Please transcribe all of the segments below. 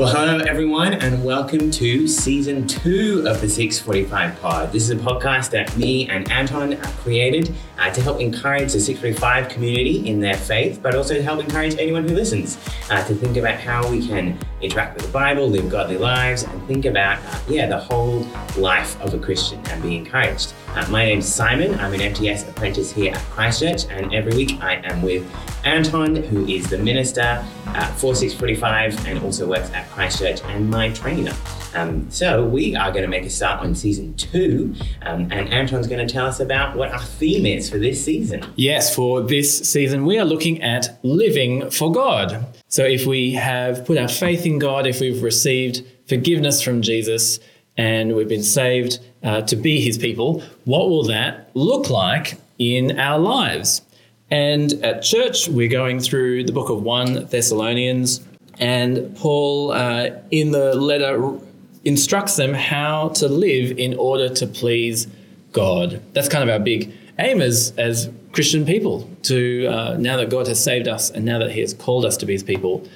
Well, hello everyone, and welcome to season two of the 645 Pod. This is a podcast that me and Anton have created uh, to help encourage the 645 community in their faith, but also to help encourage anyone who listens uh, to think about how we can interact with the Bible, live godly lives, and think about, uh, yeah, the whole life of a Christian and be encouraged. Uh, my name's Simon. I'm an MTS apprentice here at Christchurch, and every week I am with Anton, who is the minister at 4645 and also works at Christchurch and my trainer. Um, so we are going to make a start on season two, um, and Anton's going to tell us about what our theme is for this season. Yes, for this season, we are looking at living for God. So if we have put our faith in God, if we've received forgiveness from Jesus, and we've been saved uh, to be his people, what will that look like in our lives? And at church, we're going through the book of 1 Thessalonians, and Paul, uh, in the letter, instructs them how to live in order to please God. That's kind of our big aim as, as Christian people to uh, now that God has saved us and now that He has called us to be His people,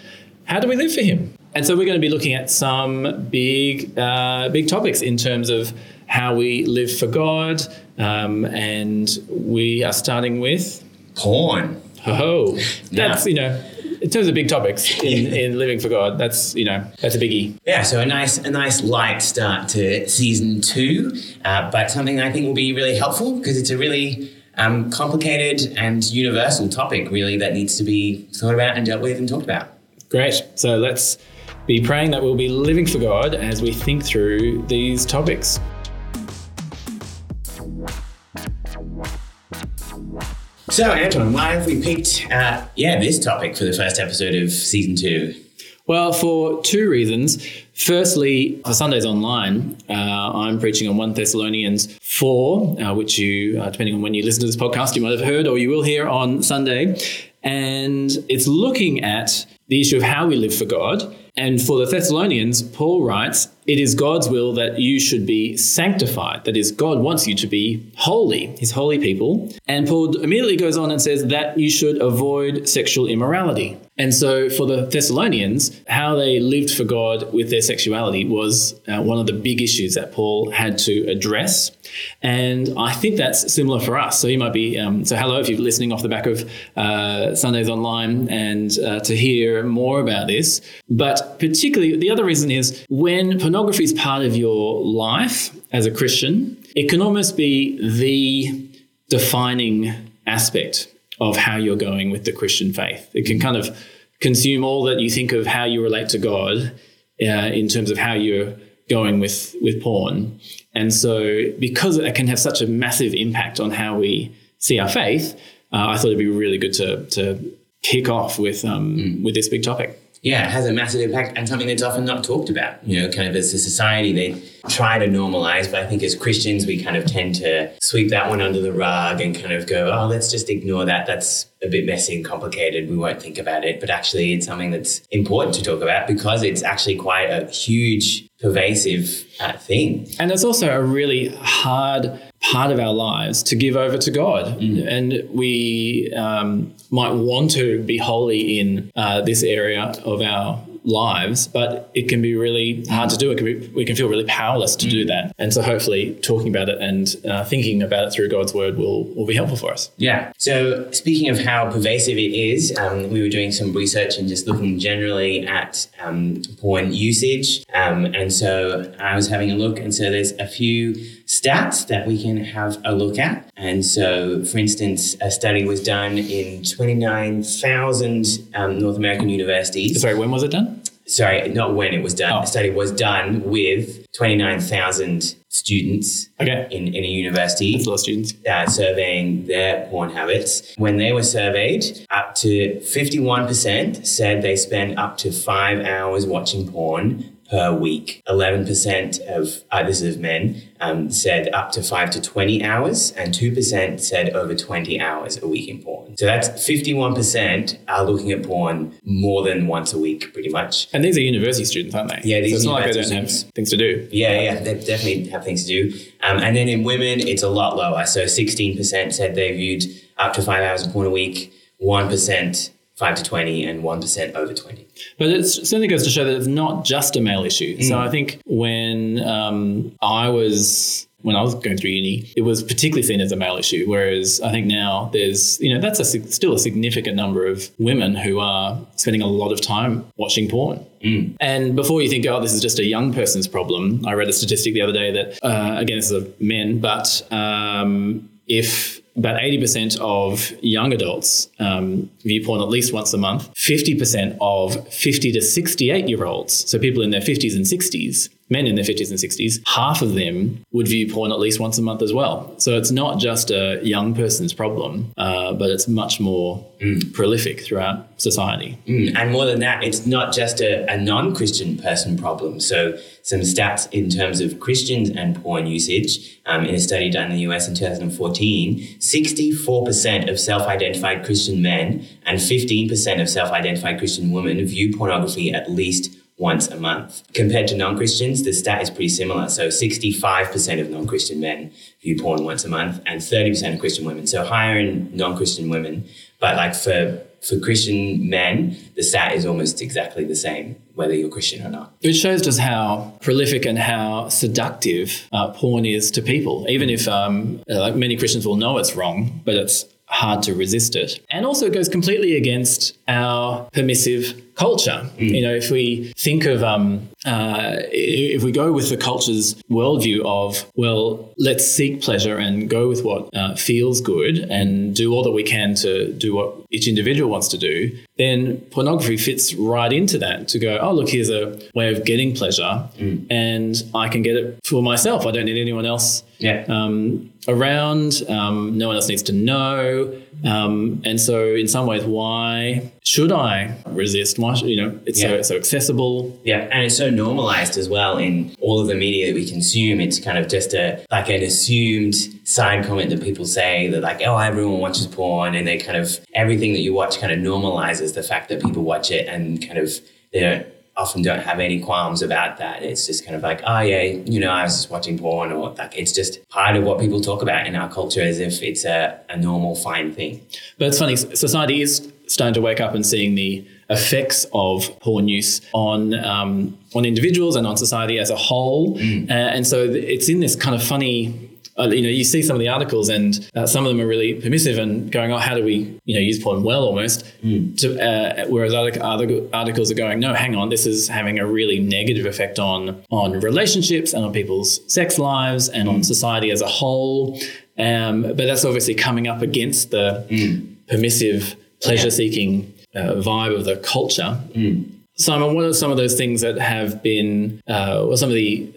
how do we live for Him? And so we're going to be looking at some big, uh, big topics in terms of how we live for God, um, and we are starting with porn. Oh, that's you know in terms of big topics in, in living for God, that's you know that's a biggie. Yeah, so a nice a nice light start to season two, uh, but something I think will be really helpful because it's a really um, complicated and universal topic, really that needs to be thought about and dealt with and talked about. Great. So let's be praying that we'll be living for God as we think through these topics. So, Anton, why have we picked, uh, yeah, this topic for the first episode of season two? Well, for two reasons. Firstly, for Sundays Online, uh, I'm preaching on 1 Thessalonians 4, uh, which you, uh, depending on when you listen to this podcast, you might have heard or you will hear on Sunday. And it's looking at the issue of how we live for God. And for the Thessalonians, Paul writes, it is God's will that you should be sanctified. That is, God wants you to be holy, his holy people. And Paul immediately goes on and says that you should avoid sexual immorality. And so, for the Thessalonians, how they lived for God with their sexuality was uh, one of the big issues that Paul had to address. And I think that's similar for us. So, you might be, um, so hello if you're listening off the back of uh, Sundays Online and uh, to hear more about this. But particularly, the other reason is when pornography is part of your life as a Christian, it can almost be the defining aspect of how you're going with the Christian faith. It can kind of consume all that you think of how you relate to God uh, in terms of how you're going with with porn. And so, because it can have such a massive impact on how we see our faith, uh, I thought it'd be really good to to kick off with um, mm. with this big topic yeah, it has a massive impact and something that's often not talked about. You know, kind of as a society, they try to normalize, but I think as Christians, we kind of tend to sweep that one under the rug and kind of go, oh, let's just ignore that. That's a bit messy and complicated. We won't think about it. But actually, it's something that's important to talk about because it's actually quite a huge, pervasive uh, thing. And it's also a really hard part of our lives to give over to God. Mm. And we um, might want to be holy in uh, this area of our lives, but it can be really hard to do. It can be, we can feel really powerless to mm. do that. And so hopefully talking about it and uh, thinking about it through God's word will, will be helpful for us. Yeah. So speaking of how pervasive it is, um, we were doing some research and just looking generally at um, porn usage. Um, and so I was having a look and so there's a few stats that we can have a look at. And so, for instance, a study was done in 29,000 um, North American universities. Sorry, when was it done? Sorry, not when it was done. Oh. The study was done with 29,000 students okay. in, in a university. That's a lot of students. Uh, surveying their porn habits. When they were surveyed, up to 51% said they spend up to five hours watching porn per week. 11% of, is of men, um, said up to 5 to 20 hours, and 2% said over 20 hours a week in porn. So that's 51% are looking at porn more than once a week, pretty much. And these are university students, aren't they? Yeah, these so it's not like they don't have things to do. Yeah, yeah, they definitely have things to do. Um, and then in women, it's a lot lower. So 16% said they viewed up to five hours of porn a week, 1% 5 to 20 and 1% over 20. But it certainly goes to show that it's not just a male issue. Mm. So I think when um, I was when I was going through uni, it was particularly seen as a male issue. Whereas I think now there's, you know, that's a, still a significant number of women who are spending a lot of time watching porn. Mm. And before you think, oh, this is just a young person's problem, I read a statistic the other day that, uh, again, this is of men, but um, if about 80% of young adults um, view porn at least once a month. 50% of 50 to 68 year olds, so people in their 50s and 60s, men in their 50s and 60s, half of them would view porn at least once a month as well. So it's not just a young person's problem, uh, but it's much more mm. prolific throughout society. Mm. And more than that, it's not just a, a non Christian person problem. So some stats in terms of Christians and porn usage um, in a study done in the US in 2014 64% of self identified Christian men and 15% of self identified Christian women view pornography at least once a month. Compared to non Christians, the stat is pretty similar. So 65% of non Christian men view porn once a month and 30% of Christian women. So higher in non Christian women. But like for for Christian men, the stat is almost exactly the same, whether you're Christian or not. It shows just how prolific and how seductive uh, porn is to people. Even if um, like many Christians will know it's wrong, but it's hard to resist it. And also, it goes completely against our permissive culture. Mm. You know, if we think of, um, uh, if we go with the culture's worldview of, well, let's seek pleasure and go with what uh, feels good and do all that we can to do what each individual wants to do, then pornography fits right into that to go, oh, look, here's a way of getting pleasure mm. and I can get it for myself. I don't need anyone else yeah. um, around. Um, no one else needs to know. Um, and so, in some ways, why should I resist? Why should, you know it's yeah. so so accessible? Yeah, and it's so normalized as well in all of the media that we consume. It's kind of just a like an assumed side comment that people say that like oh everyone watches porn and they kind of everything that you watch kind of normalizes the fact that people watch it and kind of they don't often don't have any qualms about that. It's just kind of like, oh yeah, you know, I was just watching porn or like it's just part of what people talk about in our culture as if it's a, a normal fine thing. But it's funny, society is starting to wake up and seeing the effects of porn use on um, on individuals and on society as a whole. Mm. Uh, and so it's in this kind of funny uh, you know, you see some of the articles, and uh, some of them are really permissive and going, "Oh, how do we, you know, use porn well?" Almost. Mm. To, uh, whereas other, other articles are going, "No, hang on, this is having a really negative effect on on relationships and on people's sex lives and mm. on society as a whole." Um, but that's obviously coming up against the mm. permissive, pleasure-seeking uh, vibe of the culture. Mm. Simon, what are some of those things that have been, uh, or some of the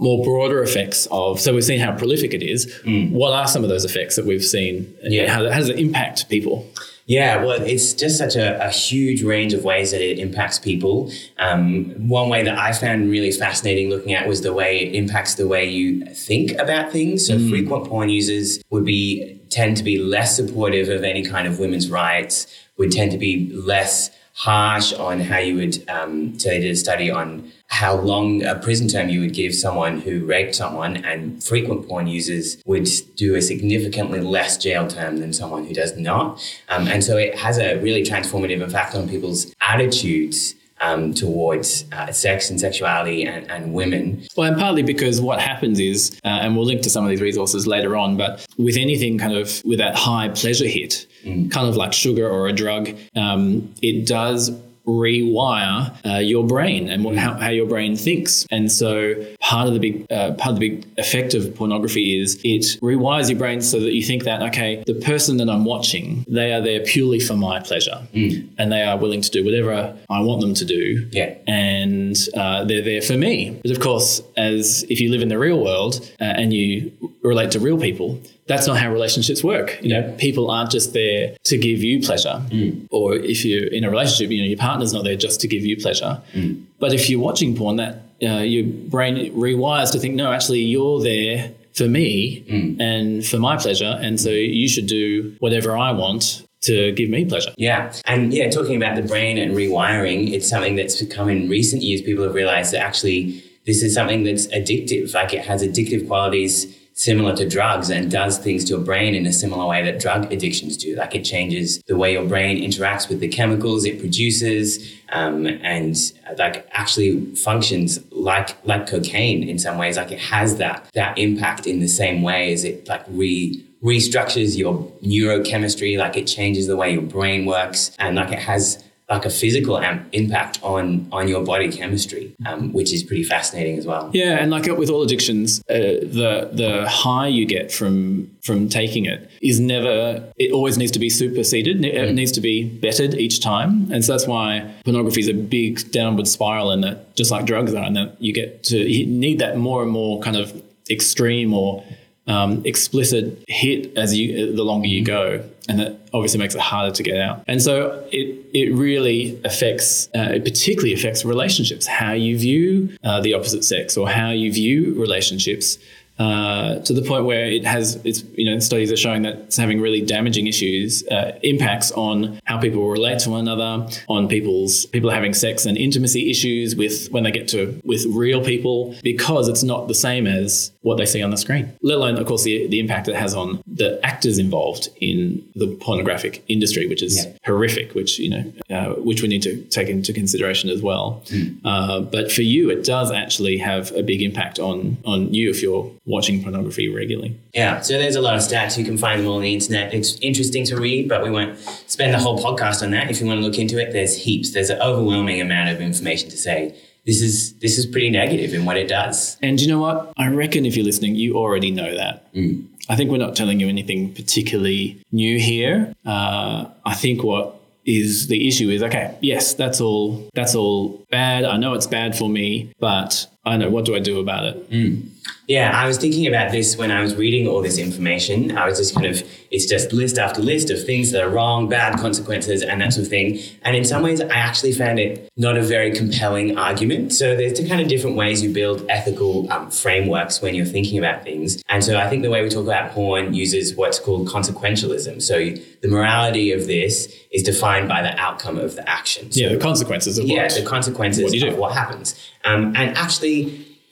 more broader effects of so we've seen how prolific it is mm. what are some of those effects that we've seen yeah how, how does it impact people yeah, well, it's just such a, a, huge range of ways that it impacts people. Um, one way that I found really fascinating looking at was the way it impacts the way you think about things. So, mm. frequent porn users would be tend to be less supportive of any kind of women's rights. Would tend to be less harsh on how you would. Um, so, they did a study on how long a prison term you would give someone who raped someone, and frequent porn users would do a significantly less jail term than someone who does not. Um, and so it has a really transformative effect on people's attitudes. Um, towards uh, sex and sexuality and, and, women. Well, and partly because what happens is, uh, and we'll link to some of these resources later on, but with anything kind of with that high pleasure hit, mm. kind of like sugar or a drug, um, it does rewire uh, your brain and what, how, how, your brain thinks. And so part of the big uh, part of the big effect of pornography is it rewires your brain so that you think that okay, the person that I'm watching, they are there purely for my pleasure, mm. and they are willing to do whatever I want them to do. Yeah, and uh, they're there for me. But of course, as if you live in the real world uh, and you relate to real people, that's not how relationships work. You know, people aren't just there to give you pleasure. Mm. Or if you're in a relationship, you know, your partner's not there just to give you pleasure. Mm. But if you're watching porn, that uh, your brain rewires to think, no, actually, you're there for me mm. and for my pleasure, and so you should do whatever I want to give me pleasure. Yeah. And yeah, talking about the brain and rewiring, it's something that's become in recent years. People have realized that actually this is something that's addictive. Like it has addictive qualities similar to drugs and does things to your brain in a similar way that drug addictions do. Like it changes the way your brain interacts with the chemicals it produces, um, and like actually functions like like cocaine in some ways. Like it has that that impact in the same way as it like re restructures your neurochemistry. Like it changes the way your brain works, and like it has like a physical am- impact on on your body chemistry, um, which is pretty fascinating as well. Yeah, and like with all addictions, uh, the the high you get from from taking it is never. It always needs to be superseded. It mm. needs to be bettered each time, and so that's why pornography is a big downward spiral, and that just like drugs are, and that you get to you need that more and more kind of extreme or um, explicit hit as you the longer you go, and that obviously makes it harder to get out. And so it it really affects, uh, it particularly affects relationships, how you view uh, the opposite sex or how you view relationships uh, to the point where it has it's you know studies are showing that it's having really damaging issues uh, impacts on how people relate to one another on people's people having sex and intimacy issues with when they get to with real people because it's not the same as what they see on the screen let alone of course the, the impact it has on the actors involved in the pornographic industry which is yeah. horrific which you know uh, which we need to take into consideration as well mm. but for you it does actually have a big impact on on you if you're watching pornography regularly. Yeah, so there's a lot of stats. You can find them all on the internet. It's interesting to read, but we won't spend the whole podcast on that. If you want to look into it, there's heaps. There's an overwhelming amount of information to say this is this is pretty negative in what it does. And you know what? I reckon if you're listening, you already know that. Mm. I think we're not telling you anything particularly new here. Uh, I think what is the issue is okay yes that's all that's all bad i know it's bad for me but i know what do i do about it mm. Yeah, I was thinking about this when I was reading all this information. I was just kind of, it's just list after list of things that are wrong, bad consequences, and that sort of thing. And in some ways, I actually found it not a very compelling argument. So there's two kind of different ways you build ethical um, frameworks when you're thinking about things. And so I think the way we talk about porn uses what's called consequentialism. So the morality of this is defined by the outcome of the action. So, yeah, the consequences of yeah, what, the consequences what of what happens. Um, and actually,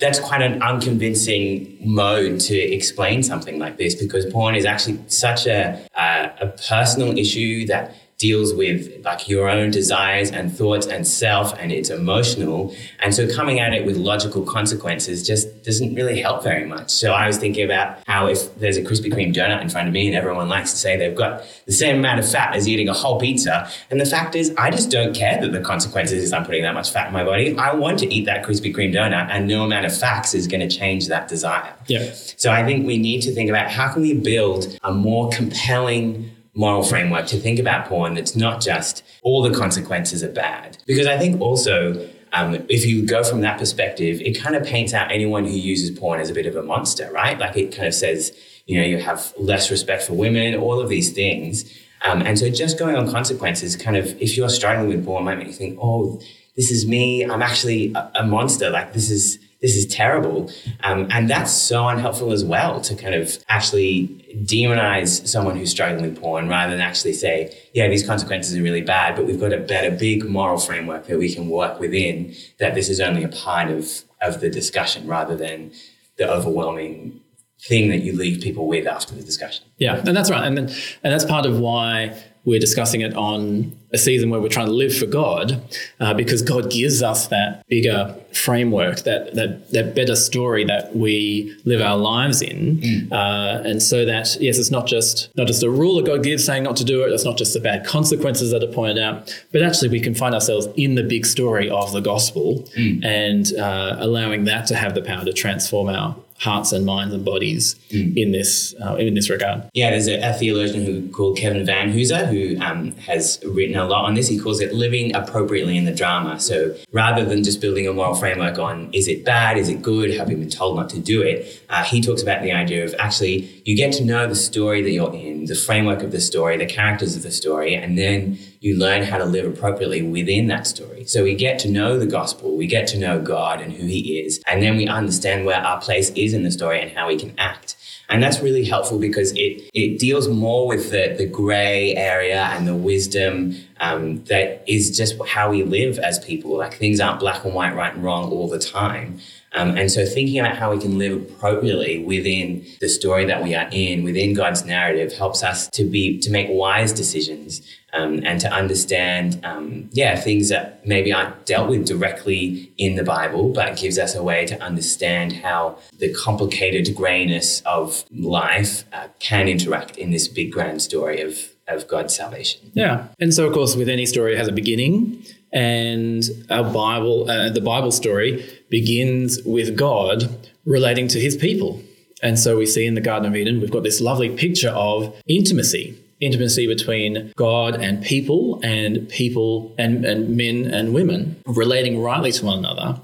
that's quite an unconvincing mode to explain something like this because porn is actually such a, a, a personal issue that deals with like your own desires and thoughts and self and it's emotional. And so coming at it with logical consequences just doesn't really help very much. So i was thinking about how if there's a krispy kreme donut in front of me and everyone likes to say they've got the same amount of fat as eating a whole pizza and the fact is i just don't care that the consequences is i'm putting that much fat in my body. I want to eat that krispy kreme donut and no amount of facts is going to change that desire. Yeah. So i think we need to think about how can we build a more compelling moral framework to think about porn that's not just all the consequences are bad. Because I think also, um, if you go from that perspective, it kind of paints out anyone who uses porn as a bit of a monster, right? Like it kind of says, you know, you have less respect for women, all of these things. Um, and so just going on consequences kind of, if you're struggling with porn, might make you think, oh, this is me. I'm actually a, a monster. Like this is, this is terrible. Um, and that's so unhelpful as well to kind of actually demonize someone who's struggling with porn rather than actually say, yeah, these consequences are really bad, but we've got a better big moral framework that we can work within, that this is only a part of, of the discussion rather than the overwhelming thing that you leave people with after the discussion. Yeah, and that's right. And then, and that's part of why we're discussing it on a season where we're trying to live for God, uh, because God gives us that bigger framework, that that that better story that we live our lives in, mm. uh, and so that yes, it's not just not just a rule that God gives saying not to do it. It's not just the bad consequences that are pointed out, but actually we can find ourselves in the big story of the gospel mm. and uh, allowing that to have the power to transform our hearts and minds and bodies mm. in this uh, in this regard. Yeah, there's a, a, theologian who called Kevin Van Vanhoozer who um, has written a lot on this. He calls it living appropriately in the drama. So rather than just building a moral framework on is it bad, is it good, have you been told not to do it, uh, he talks about the idea of actually you get to know the story that you're in, the framework of the story, the characters of the story, and then you learn how to live appropriately within that story. So we get to know the gospel, we get to know God and who He is, and then we understand where our place is in the story and how we can act. And that's really helpful because it, it deals more with the, the gray area and the wisdom um, that is just how we live as people. Like things aren't black and white, right and wrong all the time. Um, and so thinking about how we can live appropriately within the story that we are in, within God's narrative, helps us to be to make wise decisions um, and to understand, um, yeah, things that maybe aren't dealt with directly in the Bible, but gives us a way to understand how the complicated grayness of life uh, can interact in this big grand story of of God's salvation. Yeah, and so of course, with any story, it has a beginning, and our Bible, uh, the Bible story begins with God relating to His people. And so we see in the Garden of Eden, we've got this lovely picture of intimacy intimacy between God and people, and people and, and men and women relating rightly to one another.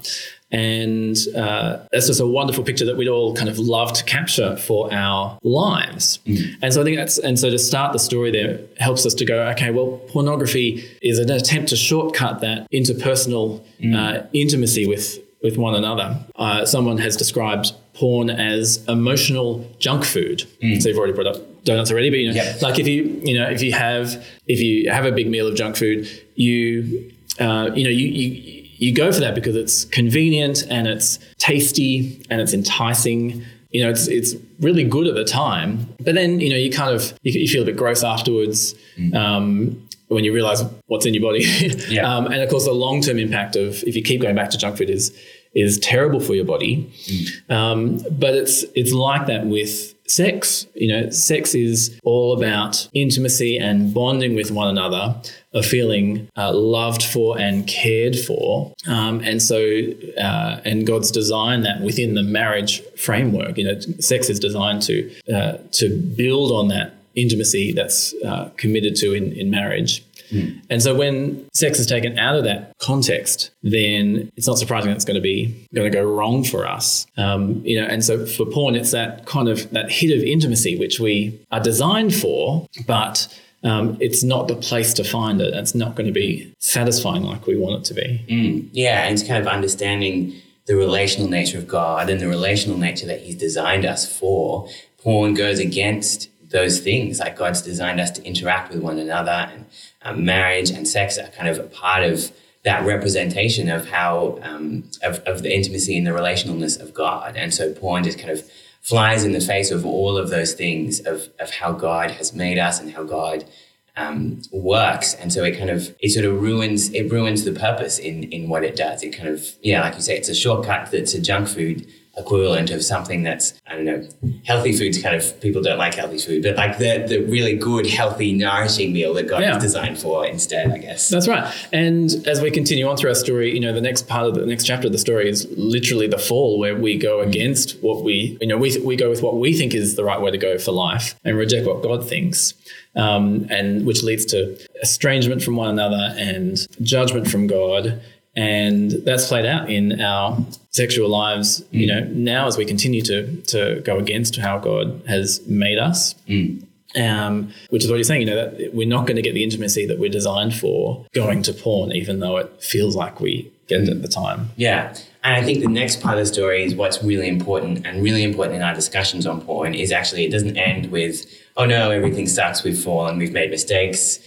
And uh, that's just a wonderful picture that we'd all kind of love to capture for our lives. Mm. And so I think that's, and so to start the story there helps us to go, okay, well, pornography is an attempt to shortcut that interpersonal mm. uh, intimacy with, with one another. Uh, someone has described porn as emotional junk food. Mm. So you've already brought up donuts already, but you know, yep. like if you you know if you have if you have a big meal of junk food, you uh, you know you you you go for that because it's convenient and it's tasty and it's enticing. You know, it's it's really good at the time, but then you know you kind of you, you feel a bit gross afterwards. Mm. Um, when you realize what's in your body, yeah. um, and of course the long term impact of if you keep going back to junk food is is terrible for your body. Mm. Um, but it's it's like that with sex. You know, sex is all about intimacy and bonding with one another, of feeling uh, loved for and cared for. Um, and so, uh, and God's designed that within the marriage framework. You know, sex is designed to uh, to build on that intimacy that's uh, committed to in, in marriage. Mm. And so when sex is taken out of that context, then it's not surprising that it's going to be going to go wrong for us. Um, you know, and so for porn, it's that kind of that hit of intimacy which we are designed for, but um, it's not the place to find it. It's not going to be satisfying like we want it to be. Mm. Yeah, and it's kind of understanding the relational nature of God and the relational nature that He's designed us for. Porn goes against those things. Like God's designed us to interact with one another and um, marriage and sex are kind of a part of that representation of how um, of, of the intimacy and the relationalness of God. And so porn just kind of flies in the face of all of those things of, of how God has made us and how God um, works. And so it kind of it sort of ruins it ruins the purpose in in what it does. It kind of yeah, like you say, it's a shortcut that's a junk food equivalent of something that's I don't know healthy foods kind of people don't like healthy food but like the the really good healthy nourishing meal that God yeah. is designed for instead I guess that's right and as we continue on through our story you know the next part of the next chapter of the story is literally the fall where we go mm. against what we you know we, we go with what we think is the right way to go for life and reject what God thinks um, and which leads to estrangement from one another and judgment from God and that's played out in our sexual lives mm. you know now as we continue to to go against how god has made us mm. um, which is what you're saying you know that we're not going to get the intimacy that we're designed for going to porn even though it feels like we get it at the time yeah and I think the next part of the story is what's really important and really important in our discussions on porn is actually it doesn't end with, oh no, everything sucks, we've fallen, we've made mistakes,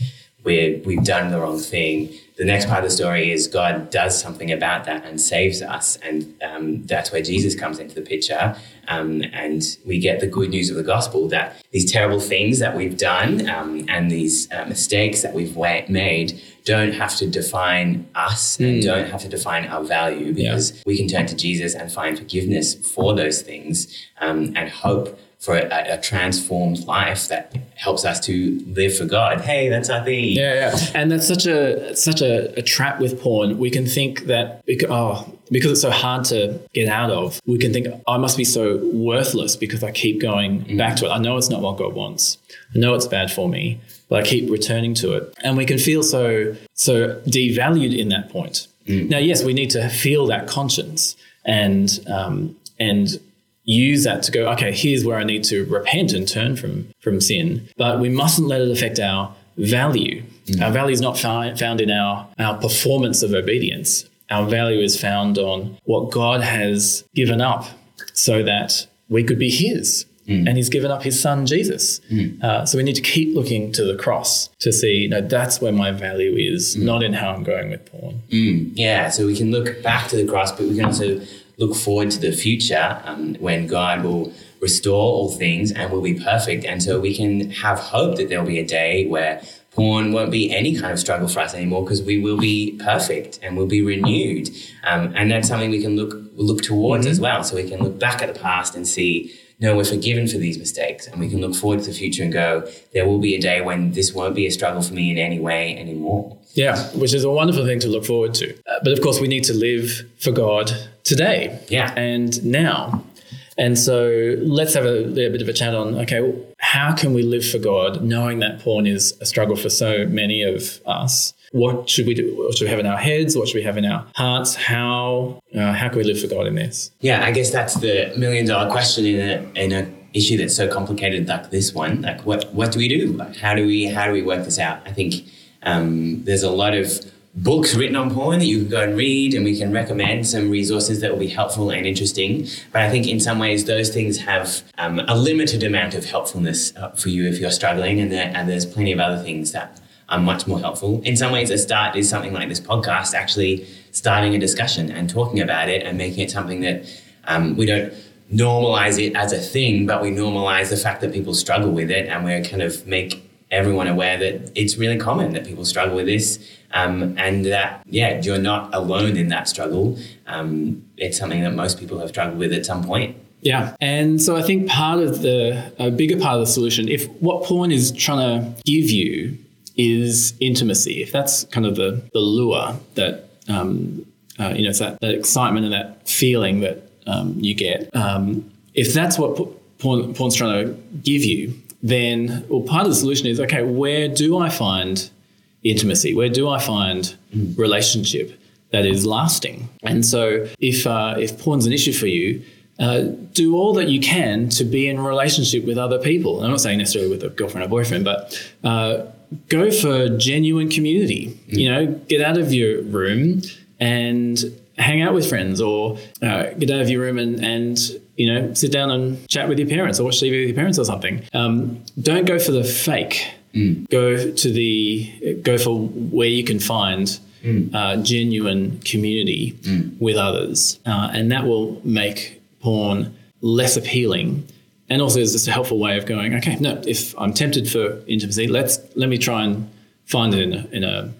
we're, we've done the wrong thing the next part of the story is God does something about that and saves us. And um, that's where Jesus comes into the picture. Um, and we get the good news of the gospel that these terrible things that we've done um, and these uh, mistakes that we've made don't have to define us mm. and hmm. don't have to define our value because yeah. we can turn to Jesus and find forgiveness for those things um, and hope for a, a, transformed life that helps us to live for God. Hey, that's our thing. Yeah, yeah. And that's such a such a, a trap with porn. We can think that because, oh, because it's so hard to get out of, we can think I must be so worthless because I keep going mm. back to it. I know it's not what God wants. I know it's bad for me, but I keep returning to it. And we can feel so so devalued in that point. Mm. Now, yes, we need to feel that conscience and um, and use that to go, okay, here's where I need to repent and turn from from sin. But we mustn't let it affect our value. Mm. Our value is not found, found in our, our performance of obedience. Our value is found on what God has given up so that we could be His. Mm. And he's given up his son Jesus. Mm. Uh, so we need to keep looking to the cross to see, no, that's where my value is, mm. not in how I'm going with porn. Mm. Yeah, so we can look back to the cross, but we can also look forward to the future um, when God will restore all things and will be perfect. And so we can have hope that there'll be a day where porn won't be any kind of struggle for us anymore because we will be perfect and we'll be renewed. Um, and that's something we can look look towards mm-hmm. as well. So we can look back at the past and see, no, we're forgiven for these mistakes, and we can look forward to the future and go, there will be a day when this won't be a struggle for me in any way anymore. Yeah, which is a wonderful thing to look forward to. Uh, but of course, we need to live for God today. Yeah. And now. And so let's have a, a, bit of a chat on okay, how can we live for God knowing that porn is a struggle for so many of us? What should we do? What should we have in our heads? What should we have in our hearts? How uh, how can we live for God in this? Yeah, I guess that's the million dollar question in a in a issue that's so complicated like this one. Like, what what do we do? How do we how do we work this out? I think um, there's a lot of books written on porn that you can go and read, and we can recommend some resources that will be helpful and interesting. But I think in some ways, those things have um, a limited amount of helpfulness uh, for you if you're struggling, and, there, and there's plenty of other things that are much more helpful. In some ways, a start is something like this podcast, actually starting a discussion and talking about it and making it something that um, we don't normalize it as a thing, but we normalize the fact that people struggle with it and we kind of make everyone aware that it's really common that people struggle with this um, and that yeah you're not alone in that struggle. Um, it's something that most people have struggled with at some point. Yeah. And so i think part of the a bigger part of the solution if what porn is trying to give you is intimacy if that's kind of the, the lure that um, uh, you know it's that, that excitement and that feeling that um, you get um, if that's what porn, porn's trying to give you then, well, part of the solution is okay, where do I find intimacy? Where do I find relationship that is lasting? And so, if uh, if porn's an issue for you, uh, do all that you can to be in relationship with other people. I'm not saying necessarily with a girlfriend or boyfriend, but uh, go for genuine community. Mm. You know, get out of your room and hang out with friends, or uh, get out of your room and and you know, sit down and chat with your parents or watch TV with your parents or something. Um, don't go for the fake. Mm. Go to the go for where you can find mm. uh, genuine community mm. with others, uh, and that will make porn less appealing. And also, it's just a helpful way of going. Okay, no, if I'm tempted for intimacy, let's let me try and find it in a, in a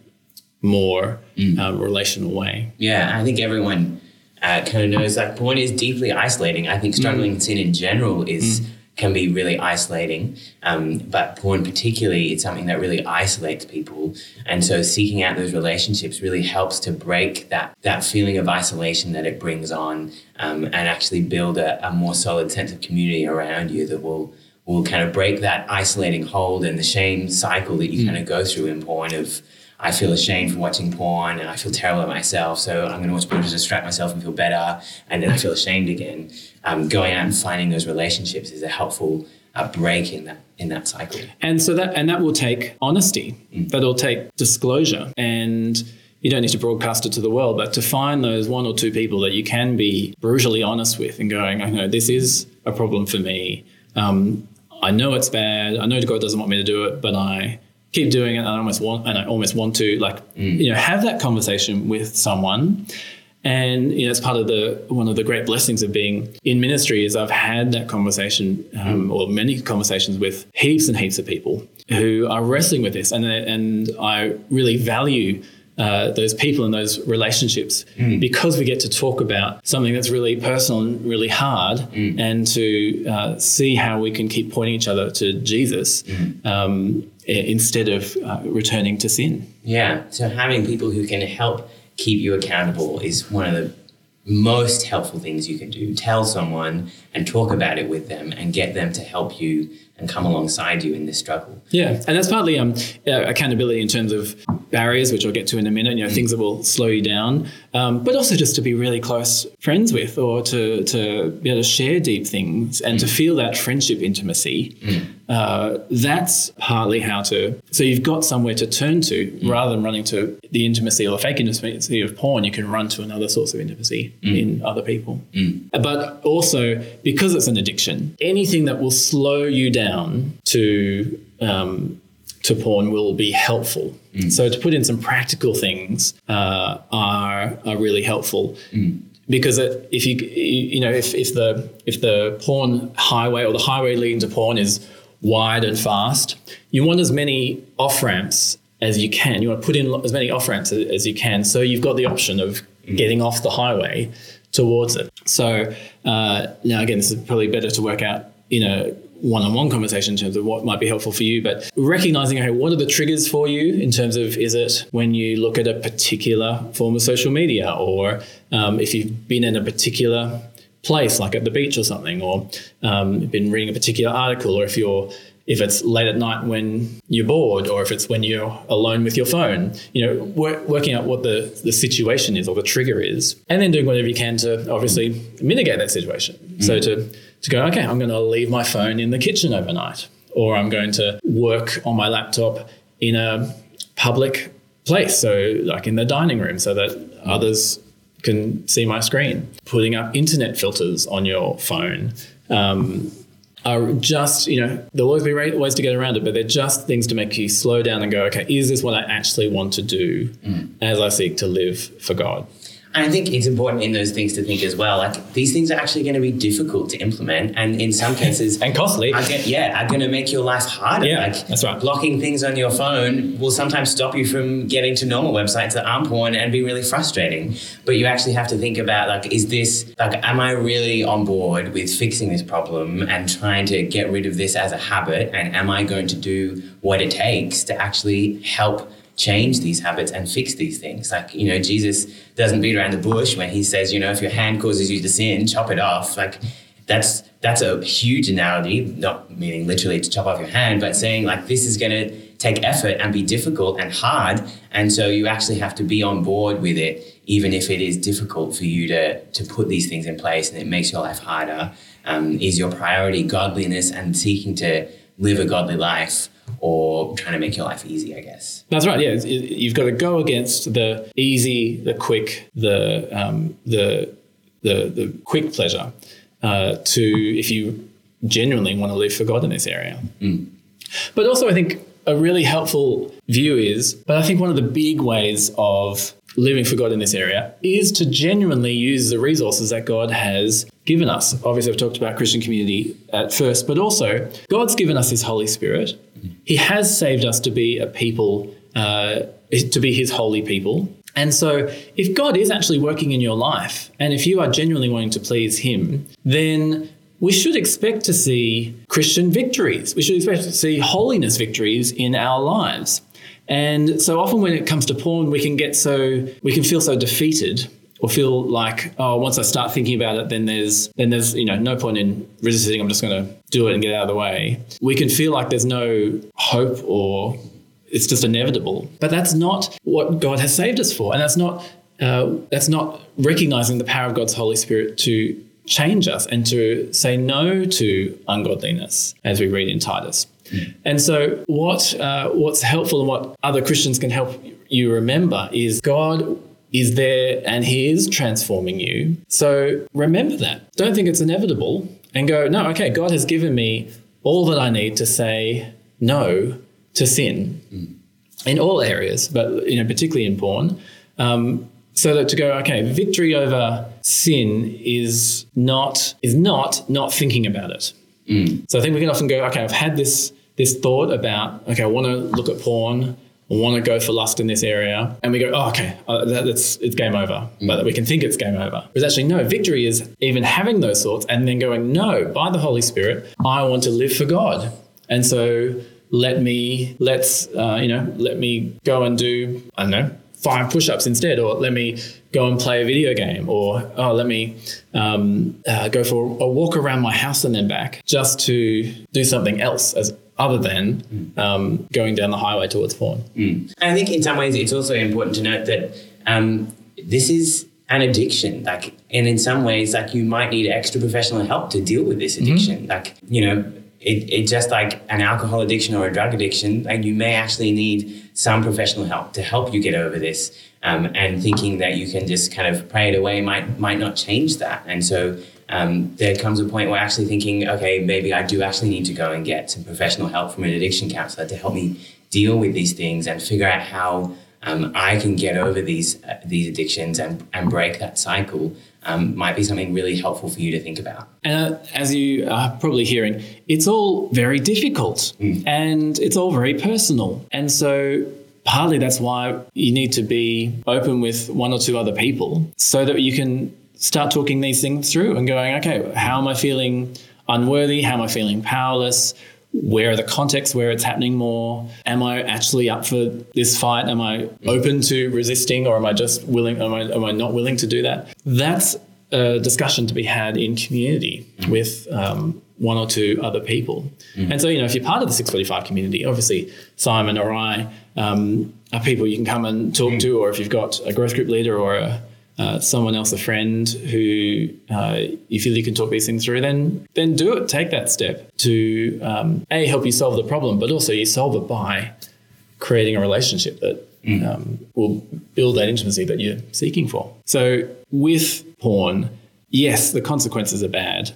more mm. uh, relational way. Yeah, I think everyone uh, kind of knows that porn is deeply isolating. I think struggling mm. sin in general is. Mm. Can be really isolating, um, but porn particularly, it's something that really isolates people, and so seeking out those relationships really helps to break that that feeling of isolation that it brings on, um, and actually build a, a more solid sense of community around you that will will kind of break that isolating hold and the shame cycle that you mm. kind of go through in porn of I feel ashamed for watching porn and I feel terrible at myself. So I'm going to watch porn to distract myself and feel better. And then I feel ashamed again. Um, going out and finding those relationships is a helpful uh, break in that in that cycle. And so that and that will take honesty. Mm. That'll take disclosure and you don't need to broadcast it to the world, but to find those one or two people that you can be brutally honest with and going, I know this is a problem for me. Um, I know it's bad. I know God doesn't want me to do it, but I keep doing it and I almost want and I almost want to like mm. you know have that conversation with someone and you know it's part of the one of the great blessings of being in ministry is I've had that conversation um, or many conversations with heaps and heaps of people who are wrestling with this and and I really value uh, those people and those relationships mm. because we get to talk about something that's really personal and really hard mm. and to uh, see how we can keep pointing each other to Jesus mm. um, instead of uh, returning to sin. Yeah. So having people who can help keep you accountable is one of the most helpful things you can do. Tell someone and talk about it with them and get them to help you and come alongside you in this struggle. Yeah, and that's partly um, uh, accountability in terms of barriers, which I'll get to in a minute. You know, mm. things that will slow you down, um, but also just to be really close friends with, or to to be able to share deep things and mm. to feel that friendship intimacy. Mm. Uh, that's partly how to. So you've got somewhere to turn to mm. rather than running to the intimacy or the fake intimacy of porn. You can run to another source of intimacy mm. in other people. Mm. But also because it's an addiction, anything that will slow you down to um, to porn will be helpful. Mm. So to put in some practical things uh, are are really helpful. Mm. because it, if you you know if, if the if the porn highway or the highway leading to porn is wide and fast, you want as many off ramps as you can. You want to put in as many off ramps as you can, so you've got the option of getting off the highway towards it. So uh, now again, this is probably better to work out in a one-on-one conversation in terms of what might be helpful for you but recognizing okay what are the triggers for you in terms of is it when you look at a particular form of social media or um, if you've been in a particular place like at the beach or something or um, been reading a particular article or if you're if it's late at night when you're bored or if it's when you're alone with your phone you know work, working out what the, the situation is or the trigger is and then doing whatever you can to obviously mitigate that situation mm. so to to go okay i'm going to leave my phone in the kitchen overnight or i'm going to work on my laptop in a public place so like in the dining room so that others can see my screen putting up internet filters on your phone um, are just, you know, there'll always be ways to get around it, but they're just things to make you slow down and go, okay, is this what I actually want to do mm. as I seek to live for God? And I think it's important in those things to think as well. Like these things are actually going to be difficult to implement, and in some cases, and costly. Are get, yeah, are going to make your life harder. Yeah, like, that's right. Blocking things on your phone will sometimes stop you from getting to normal websites that aren't porn and be really frustrating. But you actually have to think about like, is this like, am I really on board with fixing this problem and trying to get rid of this as a habit? And am I going to do what it takes to actually help? Change these habits and fix these things. Like, you know, Jesus doesn't beat around the bush when he says, you know, if your hand causes you to sin, chop it off. Like, that's that's a huge analogy, not meaning literally to chop off your hand, but saying like this is going to take effort and be difficult and hard, and so you actually have to be on board with it, even if it is difficult for you to to put these things in place and it makes your life harder. Um, is your priority godliness and seeking to live a godly life? Or trying to make your life easy, I guess. That's right. Yeah, you've got to go against the easy, the quick, the um, the the the quick pleasure uh, to if you genuinely want to live for God in this area. Mm. But also, I think a really helpful view is, but I think one of the big ways of living for God in this area is to genuinely use the resources that God has given us. Obviously, I've talked about Christian community at first, but also God's given us His Holy Spirit. He has saved us to be a people, uh, to be His holy people. And so, if God is actually working in your life, and if you are genuinely wanting to please Him, then we should expect to see Christian victories. We should expect to see holiness victories in our lives. And so often when it comes to porn, we can get so, we can feel so defeated or feel like oh once I start thinking about it then there's then there's you know no point in resisting. I'm just going to do it and get out of the way. We can feel like there's no hope or it's just inevitable. But that's not what God has saved us for. And that's not uh, that's not recognizing the power of God's Holy Spirit to change us and to say no to ungodliness as we read in Titus. And so what uh, what's helpful and what other Christians can help you remember is God is there and he is transforming you. So remember that. Don't think it's inevitable and go, no, okay, God has given me all that I need to say no to sin mm. in all areas, but you know, particularly in porn. Um, so that to go, okay, victory over sin is not is not not thinking about it. Mm. So I think we can often go, okay, I've had this this thought about, okay, I want to look at porn I want to go for lust in this area, and we go, oh, okay, uh, that, that's it's game over. But we can think it's game over. But actually, no, victory is even having those thoughts and then going, no, by the Holy Spirit, I want to live for God. And so let me, let's, uh, you know, let me go and do, I don't know, five push-ups instead, or let me go and play a video game, or oh, let me um, uh, go for a walk around my house and then back, just to do something else as other than mm. um, going down the highway towards porn. Mm. And I think in some ways it's also important to note that um, this is an addiction. Like, and in some ways, like you might need extra professional help to deal with this mm-hmm. addiction. Mm-hmm. Like, you know, it, it just like an alcohol addiction or a drug addiction, like you may actually need some professional help to help you get over this. Um, and thinking that you can just kind of pray it away might might not change that. And so um, there comes a point where actually thinking, okay, maybe I do actually need to go and get some professional help from an addiction counselor to help me deal with these things and figure out how um, I can get over these uh, these addictions and, and break that cycle um, might be something really helpful for you to think about. And uh, as you are probably hearing, it's all very difficult and it's all very personal. And so partly that's why you need to be open with one or two other people so that you can start talking these things through and going, okay, how am I feeling unworthy? How am I feeling powerless? Where are the contexts where it's happening more? Am I actually up for this fight? Am I open to resisting or am I just willing? Am I, am I not willing to do that? That's a discussion to be had in community with um, one or two other people. And so, you know, if you're part of the 645 community, obviously Simon or I um, are people you can come and talk to, or if you've got a growth group leader or a, uh, someone else, a friend who uh, you feel you can talk these things through, then then do it. Take that step to um, a help you solve the problem, but also you solve it by creating a relationship that um, will build that intimacy that you're seeking for. So with porn, yes, the consequences are bad,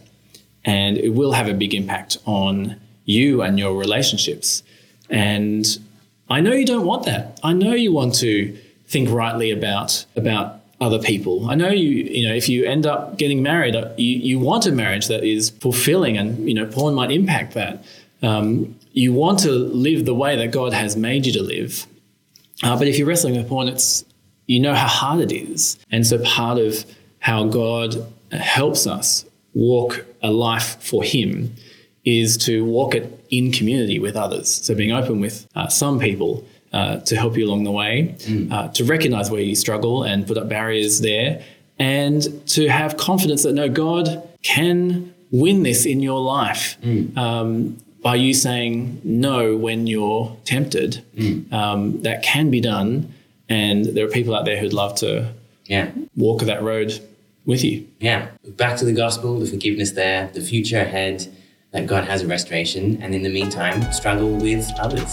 and it will have a big impact on you and your relationships. And I know you don't want that. I know you want to think rightly about about other people. I know you, you know, if you end up getting married, uh, you, you want a marriage that is fulfilling and, you know, porn might impact that. Um, you want to live the way that God has made you to live. Uh, but if you're wrestling with porn, it's, you know how hard it is. And so part of how God helps us walk a life for Him is to walk it in community with others. So being open with uh, some people uh, to help you along the way, uh, to recognize where you struggle and put up barriers there, and to have confidence that no, God can win this in your life um, by you saying no when you're tempted. Um, that can be done, and there are people out there who'd love to Yeah. walk that road with you. Yeah. Back to the gospel, the forgiveness there, the future ahead, that God has a restoration, and in the meantime, struggle with others.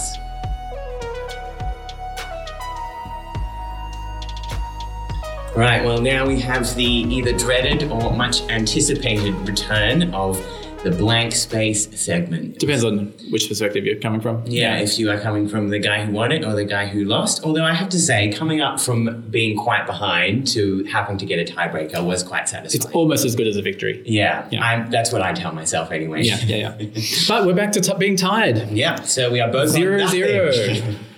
Right, well, now we have the either dreaded or much anticipated return of the blank space segment. Depends on which perspective you're coming from. Yeah, if you are coming from the guy who won it or the guy who lost. Although I have to say, coming up from being quite behind to having to get a tiebreaker was quite satisfying. It's almost as good as a victory. yeah, Yeah. I'm, that's what I tell myself anyway. Yeah, yeah, yeah. but we're back to t- being tied. Yeah, so we are both Zero, zero.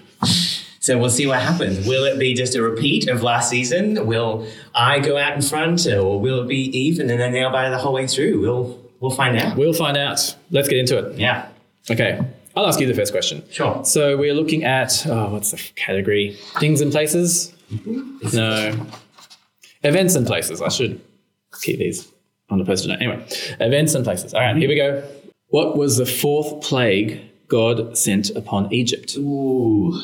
so we'll see what happens. Will it be just a repeat of last season? Will I go out in front, or will it be even and then nail biter the whole way through? We'll we'll find out. We'll find out. Let's get into it. Yeah, Okay. I'll ask you the first question. sure. So we're looking at oh, what's the category? Things and places? Mm-hmm. No. Events and places. I should keep these on the post-it note. Anyway, events and places. All right, here we go. What was the fourth plague God sent upon Egypt? Ooh.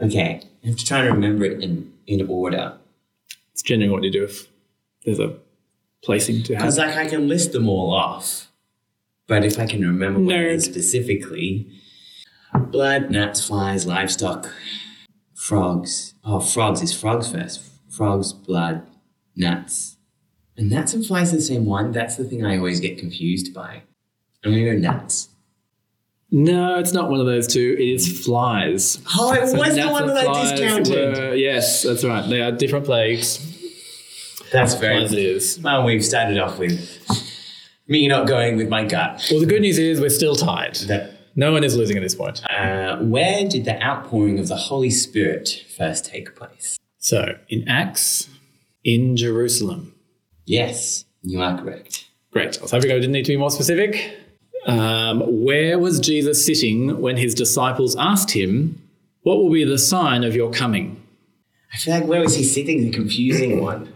Okay, I have to try to remember it in in order It's generally what you do if there's a placing to have. because like I can list them all off, but if I can remember what it is specifically, blood, gnats, flies, livestock, frogs. Oh, frogs is frogs first. Frogs, blood, gnats. And gnats and flies are the same one. That's the thing I always get confused by. I'm gonna go gnats. No, it's not one of those two. It is flies. Oh, it So was the one that I discounted. were- yes, that's right. They are different plagues. That's very. Flies it is. Well, we've started off with me not going with my gut. Well, the good news is we're still tied. That No one is losing at this point. Uh, where did the outpouring of the Holy Spirit first take place? So, in Acts, in Jerusalem. Yes, you are correct. Great. I was hoping I didn't need to be more specific. Um, where was Jesus sitting when his disciples asked him, What will be the sign of your coming? I feel like where was he sitting? is a confusing one.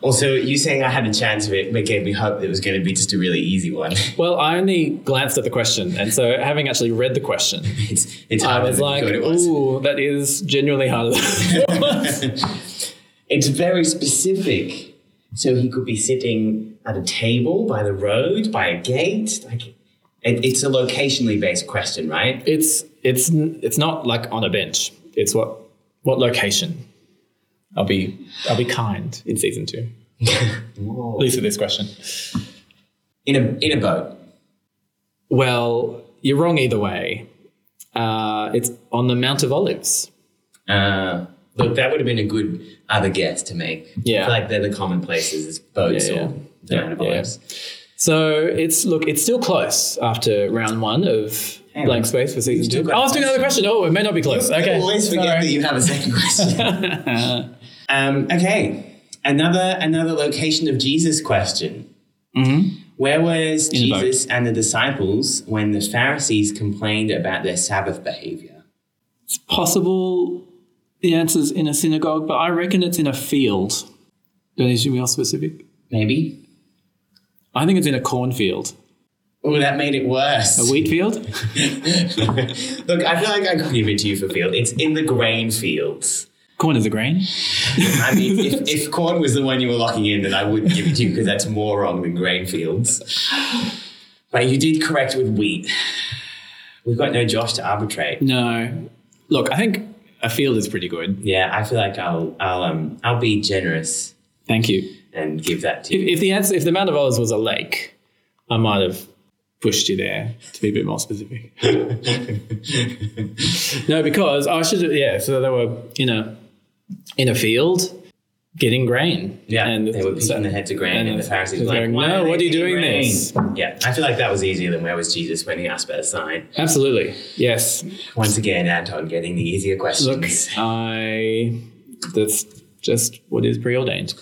Also, you saying I had a chance of it gave me hope that it was going to be just a really easy one. Well, I only glanced at the question. And so, having actually read the question, it's it's I was like, I thought it was. Ooh, that is genuinely harder than it was. It's very specific. So he could be sitting at a table by the road, by a gate. Like, it, it's a locationally based question, right? It's it's it's not like on a bench. It's what what location? I'll be I'll be kind in season two. At least with this question. In a in a boat. Well, you're wrong either way. Uh, it's on the Mount of Olives. Uh, Look, that would have been a good other guess to make. Yeah. I feel like they're the common places, boats Yeah, yeah. or the Yeah, Mount of Olives. So it's look, it's still close after round one of Hang blank on. space for season two. got Oh, I was doing another question. Oh, it may not be close. Okay. Always forget Sorry. that you have a second question. um, okay, another another location of Jesus question. Mhm. Where was In. Jesus and the disciples when the Pharisees complained about their Sabbath behavior? It's possible the answer's in a synagogue, but I reckon it's in a field. Don't need to be more specific? Maybe. I think it's in a cornfield. Oh, that made it worse. A wheat field? Look, I feel like I could give it to you for field. It's in the grain fields. Corn is a grain. I mean, if, if corn was the one you were locking in, then I wouldn't give it to you because that's more wrong than grain fields. But you did correct with wheat. We've got no Josh to arbitrate. No. Look, I think a field is pretty good. Yeah, I feel like I'll I'll um I'll be generous Thank you. And give that to If, you. if the answer, if the Mount of Olives was a lake, I might have pushed you there to be a bit more specific. no, because I should have, yeah. So they were in a in a field getting grain. Yeah, and they were picking the heads of grain, and, and the Pharisees were like, "No, what are you doing grain?" this?" Yeah, I feel like that was easier than where was Jesus when he asked about a sign. Absolutely, yes. Once again, Anton getting the easier questions. Look. I that's just what is preordained.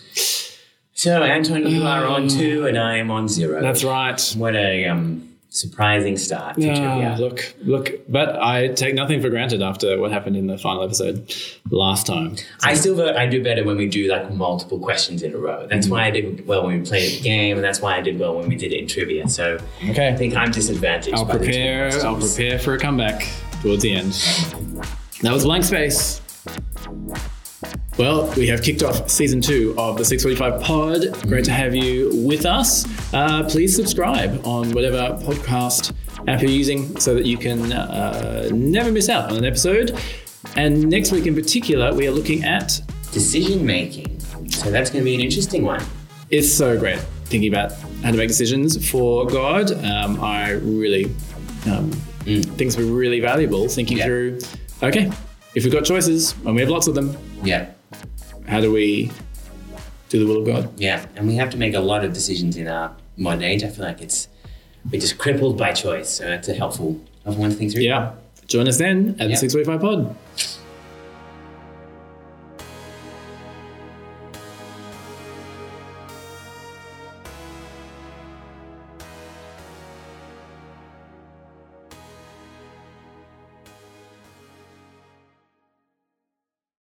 So, Anton, you are on two, and I am on zero. That's right. What a um, surprising start Ah, trivia. look, look, but I take nothing for granted after what happened in the final episode last time. I still vote I do better when we do like multiple questions in a row. That's why I did well when we played the game, and that's why I did well when we did it in trivia. So okay. I think I'm disadvantaged. I'll prepare. I'll prepare for a comeback towards the end. That was blank space. Well, we have kicked off season two of the 645 pod. Great to have you with us. Uh, please subscribe on whatever podcast app you're using so that you can uh, never miss out on an episode. And next week in particular, we are looking at Decision making. So that's going to be an interesting one. it's so great thinking about how to make decisions for God. Um, I really um, think it's really valuable thinking Yeah. through. Okay, if we've got choices and we have lots of them, Yeah. How do we do the will of God? Yeah. And we have to make a lot of decisions in our modern age. I feel like it's we're just crippled by choice. So that's a helpful, helpful one to think through. Yeah. Join us then at Yeah. the 645 pod.